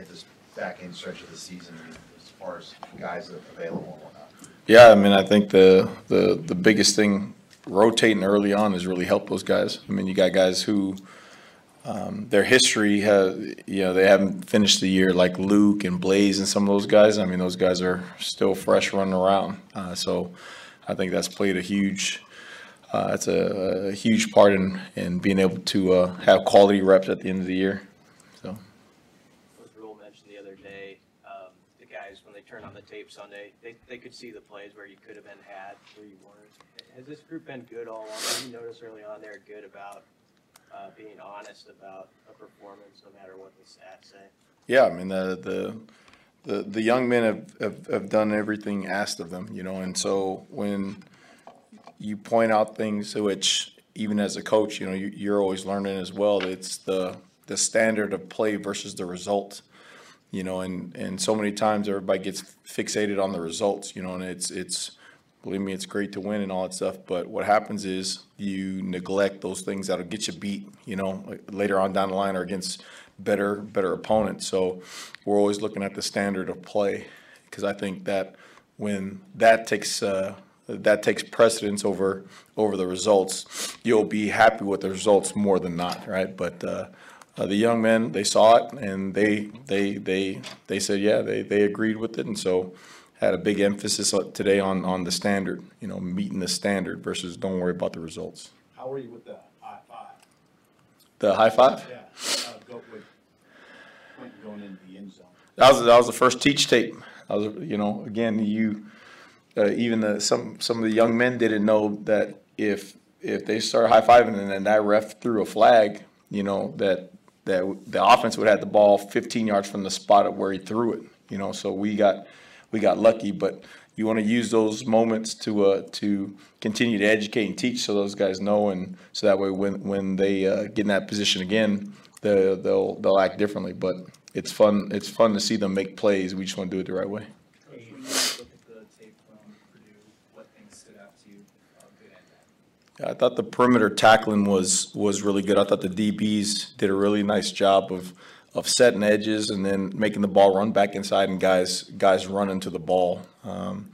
hit this back end stretch of the season as far as guys available and whatnot? Yeah, I mean, I think the, the, the biggest thing rotating early on has really helped those guys. I mean, you got guys who, um, their history has, you know, they haven't finished the year like Luke and Blaise and some of those guys. I mean, those guys are still fresh running around. Uh, so I think that's played a huge, uh, that's a, a huge part in, in being able to, uh, have quality reps at the end of the year. So, was Rhule mentioned the other day, um, the guys, when they turned on the tape Sunday, they, they could see the plays where you could have been had, where you weren't. Has this group been good all along? Have you noticed early on they're good about, uh, being honest about a performance, no matter what the stats say? Yeah, I mean, the, the, the, the young men have, have, have done everything asked of them, you know, and so when you point out things which, even as a coach, you know, you, you're always learning as well, it's the, the standard of play versus the result. You know, and, and so many times everybody gets fixated on the results, you know, and it's, it's, believe me, it's great to win and all that stuff, but what happens is you neglect those things that'll get you beat, you know, later on down the line or against better, better opponents. So we're always looking at the standard of play, because I think that when that takes, uh, that takes precedence over, over the results, you'll be happy with the results more than not, right? But, uh, uh, the young men, they saw it and they, they, they, they said, yeah, they, they agreed with it. And so had a big emphasis today on, on the standard, you know, meeting the standard versus don't worry about the results. How were you with the high five? The high five? Yeah, uh, go with going into the end zone. That was, that was the first teach tape. I was, you know, again, you, uh, even the, some, some of the young men didn't know that if, if they start high fiving and then that ref threw a flag, you know, that, that the offense would have the ball fifteen yards from the spot of where he threw it, you know, so we got, we got lucky, but you want to use those moments to, uh, to continue to educate and teach so those guys know and so that way when, when they, uh, get in that position again, they'll, they'll, they'll act differently, but it's fun, it's fun to see them make plays. We just want to do it the right way. Coach, when you look at the tape from Purdue, what things stood out to you, uh, good and bad? I thought the perimeter tackling was, was really good. I thought the DBs did a really nice job of, of setting edges and then making the ball run back inside and guys, guys run into the ball. Um,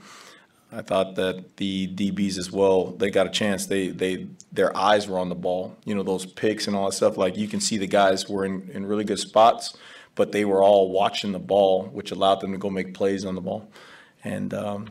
I thought that the DBs as well, they got a chance. They, they, their eyes were on the ball. You know, those picks and all that stuff, like you can see the guys were in, in really good spots, but they were all watching the ball, which allowed them to go make plays on the ball. And, um,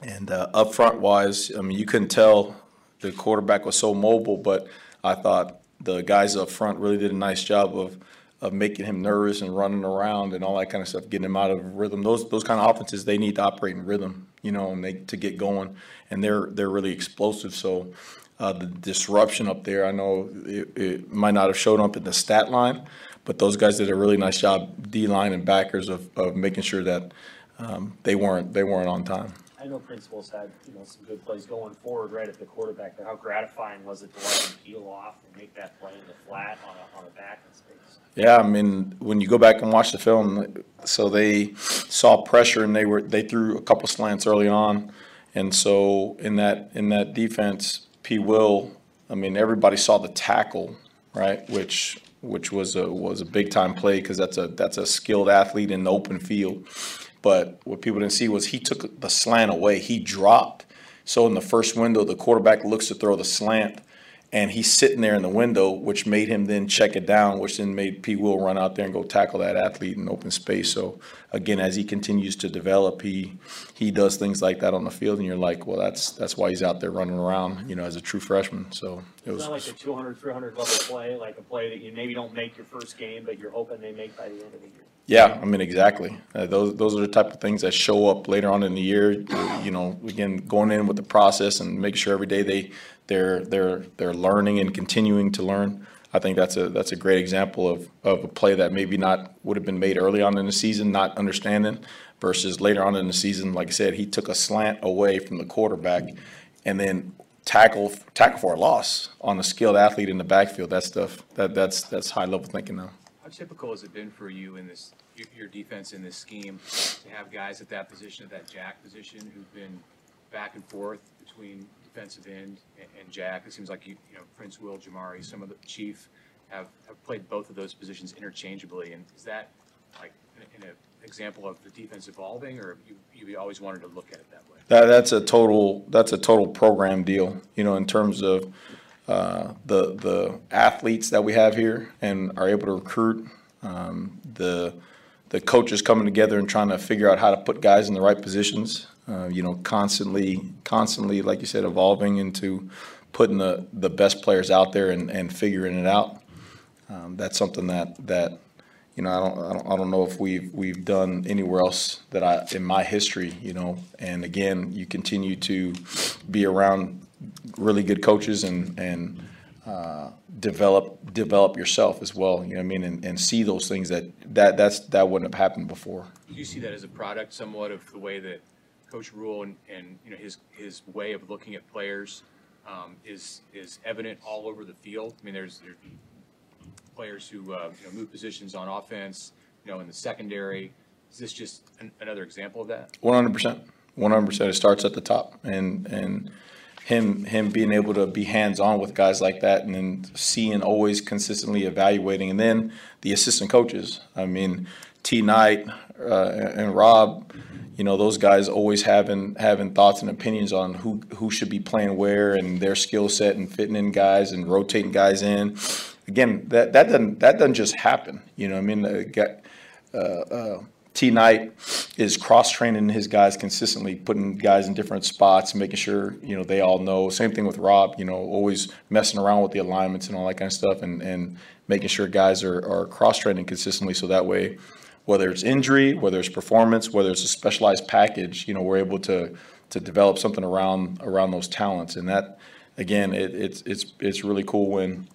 and uh, up front wise, I mean, you couldn't tell the quarterback was so mobile, but I thought the guys up front really did a nice job of, of making him nervous and running around and all that kind of stuff, getting him out of rhythm. Those, those kind of offenses, they need to operate in rhythm, you know, and they, to get going. And they're, they're really explosive. So uh, the disruption up there, I know it, it might not have showed up in the stat line, but those guys did a really nice job, D-line and backers, of, of making sure that um, they weren't, they weren't on time. I know Princewill's had, you know, some good plays going forward right at the quarterback, but how gratifying was it to watch him peel off and make that play in the flat on a, on a back in space? Yeah, I mean, when you go back and watch the film, so they saw pressure and they were, they threw a couple slants early on. And so in that, in that defense, P. Will, I mean, everybody saw the tackle, right? Which, which was a, was a big time play because that's a, that's a skilled athlete in the open field. But what people didn't see was he took the slant away. He dropped. So in the first window, the quarterback looks to throw the slant, and he's sitting there in the window, which made him then check it down, which then made P. Will run out there and go tackle that athlete in open space. So again, as he continues to develop, he he does things like that on the field, and you're like, well, that's that's why he's out there running around, you know, as a true freshman. So it It's was. not like a 200, 300 level play, like a play that you maybe don't make your first game, but you're hoping they make by the end of the year. Yeah, I mean, exactly. Uh, those, those are the type of things that show up later on in the year. You know, again, going in with the process and making sure every day they, they're, they're, they're learning and continuing to learn. I think that's a, that's a great example of, of a play that maybe not, would have been made early on in the season, not understanding, versus later on in the season, like I said, he took a slant away from the quarterback and then tackle, tackle for a loss on a skilled athlete in the backfield. That stuff, that, that's, that's high level thinking now. How typical has it been for you in this, your- defense in this scheme, to have guys at that position, at that jack position, who've been back and forth between defensive end and- and jack? It seems like you, you know, Prince Will, Jimari, some of the chief have, have played both of those positions interchangeably, and is that like an example of the defense evolving, or you, you always wanted to look at it that way? That, that's a total, that's a total program deal, you know, in terms of, uh, the, the athletes that we have here and are able to recruit. Um, the, the coaches coming together and trying to figure out how to put guys in the right positions. Uh, you know, constantly, constantly, like you said, evolving into putting the, the best players out there and, and figuring it out. Um, that's something that, that, you know, I don't, I don't, I don't know if we've, we've done anywhere else that I, in my history, you know. And again, you continue to be around really good coaches and, and, uh, develop, develop yourself as well, you know what I mean? And, and see those things that, that, that's, that wouldn't have happened before. Do you see that as a product somewhat of the way that Coach Rhule and, and, you know, his, his way of looking at players um, is, is evident all over the field? I mean, there's, there's players who, uh, you know, move positions on offense, you know, in the secondary. Is this just an- another example of that? One hundred percent, one hundred percent. It starts at the top, and and him him being able to be hands on with guys like that, and then seeing always consistently evaluating, and then the assistant coaches. I mean, T Knight uh, and Rob, you know, those guys always having having thoughts and opinions on who who should be playing where and their skill set and fitting in guys and rotating guys in. Again, that that doesn't that doesn't just happen. You know, I mean, the guy, T Knight is cross training his guys consistently, putting guys in different spots, making sure you know they all know. Same thing with Rob, you know, always messing around with the alignments and all that kind of stuff, and and making sure guys are are cross training consistently, so that way, whether it's injury, whether it's performance, whether it's a specialized package, you know, we're able to to develop something around around those talents, and that again, it, it's it's it's really cool when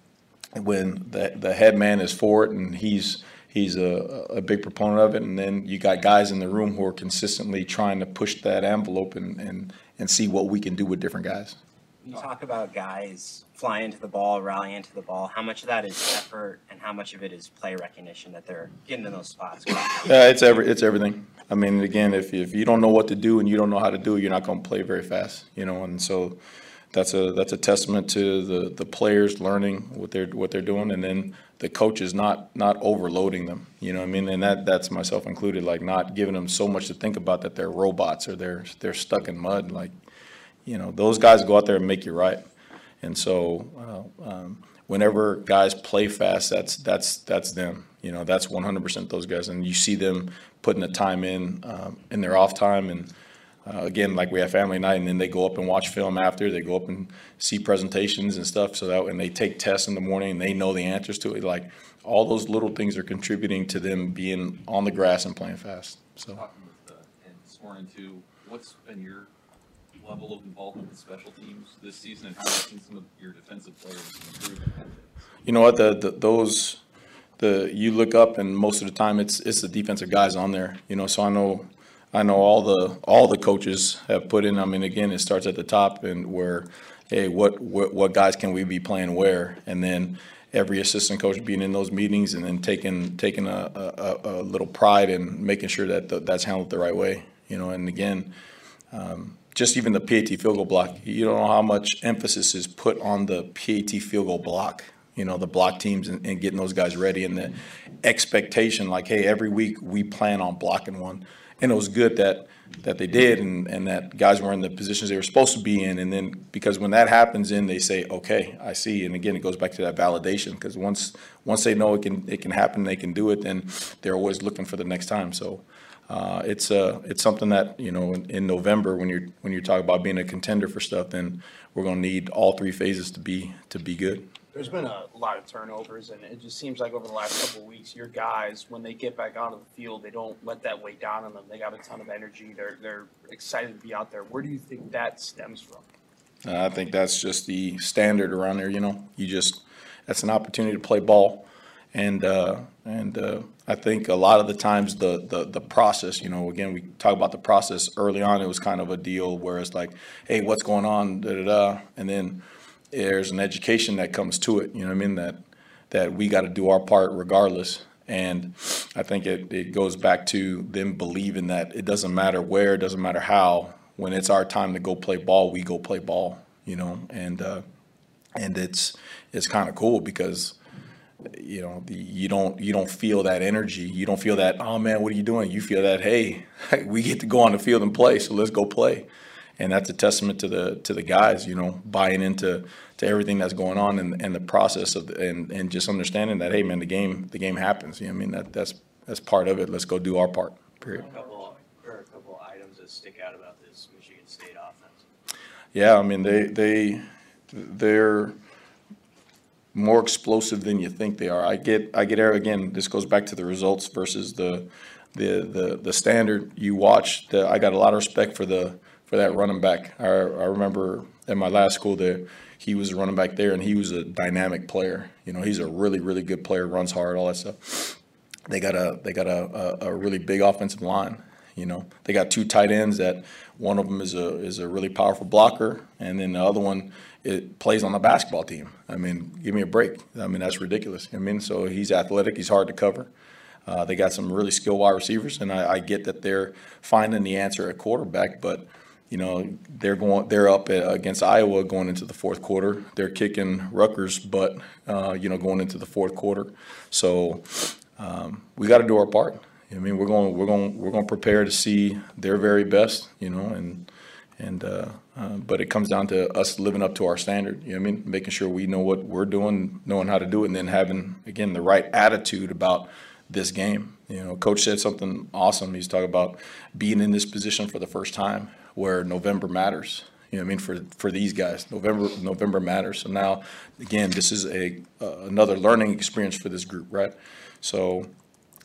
when the the head man is for it and he's he's a, a big proponent of it and then you got guys in the room who are consistently trying to push that envelope and and, and see what we can do with different guys You talk about guys flying to the ball, rallying to the ball. How much of that is effort, and how much of it is play recognition that they're getting in those spots? yeah it's every it's everything i mean again if if you don't know what to do and you don't know how to do it you're not going to play very fast you know and so that's a that's a testament to the the players learning what they're what they're doing and then the coaches not not overloading them you know i mean? And that that's myself included like not giving them so much to think about that they're robots or they're they're stuck in mud like you know those guys go out there and make you right. And so uh, um, whenever guys play fast that's that's that's them you know that's 100% those guys. And you see them putting the time in um, in their off time and uh, again, like we have family night, and then they go up and watch film after. They go up and see presentations and stuff. So that when they take tests in the morning, and they know the answers to it. Like all those little things are contributing to them being on the grass and playing fast. So Talking with, uh, and sworn into, what's been your level of involvement with special teams this season and how have you seen some of your defensive players improve? you know what the, the those the you look up and most of the time it's it's the defensive guys on there. You know, so I know I know all the all the coaches have put in. I mean, again, it starts at the top and where, hey, what what what guys can we be playing where, and then every assistant coach being in those meetings and then taking taking a, a, a little pride in making sure that the, that's handled the right way. You know, and again, um, just even the PAT field goal block. You don't know how much emphasis is put on the PAT field goal block. You know, the block teams and, and getting those guys ready and the expectation, like, hey, every week we plan on blocking one and it was good that that they did and, and that guys were in the positions they were supposed to be in. And then because when that happens then they say okay i see. And again it goes back to that validation because once once they know it can it can happen they can do it then they're always looking for the next time. So uh, it's uh, it's something that you know in, in November when you're when you're talking about being a contender for stuff, then we're going to need all three phases to be to be good. There's been a lot of turnovers, and it just seems like over the last couple of weeks, your guys, when they get back onto the field, they don't let that weigh down on them. They got a ton of energy. They're they're excited to be out there. Where do you think that stems from? Uh, I think that's just the standard around there. You know, you just that's an opportunity to play ball, and uh, and uh, I think a lot of the times the, the the process. You know, again, we talk about the process early on. It was kind of a deal where it's like, hey, what's going on, da da da, and then there's an education that comes to it. You know what I mean? That that we got to do our part regardless. And I think it, it goes back to them believing that it doesn't matter where, it doesn't matter how. When it's our time to go play ball, we go play ball. You know, and uh, and it's it's kind of cool because you know, the, you don't, you don't feel that energy. You don't feel that, oh man, what are you doing? You feel that, hey, we get to go on the field and play, so let's go play. And that's a testament to the, to the guys, you know, buying into, to everything that's going on and, and the process of, and, and just understanding that, hey, man, the game, the game happens. You know, I mean, that, that's, that's part of it. Let's go do our part, period. A couple, or a couple items that stick out about this Michigan State offense. Yeah, I mean, they, they, they're more explosive than you think they are. I get, I get, again, this goes back to the results versus the, the, the, the standard you watch. The, I got a lot of respect for the, for that running back. I, I remember at my last school there, he was running back there and he was a dynamic player. You know, he's a really, really good player, runs hard, all that stuff. They got a, they got a, a, a really big offensive line. You know, they got two tight ends that one of them is a is a really powerful blocker, and then the other one it plays on the basketball team. I mean, give me a break. I mean, that's ridiculous. I mean, so he's athletic. He's hard to cover. Uh, they got some really skilled wide receivers, and I, I get that they're finding the answer at quarterback, but you know they're going they're up against Iowa going into the fourth quarter. They're kicking Rutgers, but uh, you know going into the fourth quarter. So um, we got to do our part. I mean, we're going, we're going, we're going to prepare to see their very best, you know, and, and, uh, uh, but it comes down to us living up to our standard, you know I mean? Making sure we know what we're doing, knowing how to do it, and then having, again, the right attitude about this game. You know, coach said something awesome. He's talking about being in this position for the first time where November matters. You know what I mean? For, for these guys, November, November matters. So now, again, this is a, uh, another learning experience for this group, right? So,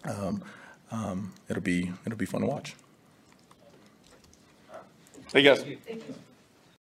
um, um, it'll be, it'll be fun to watch. Hey, guys.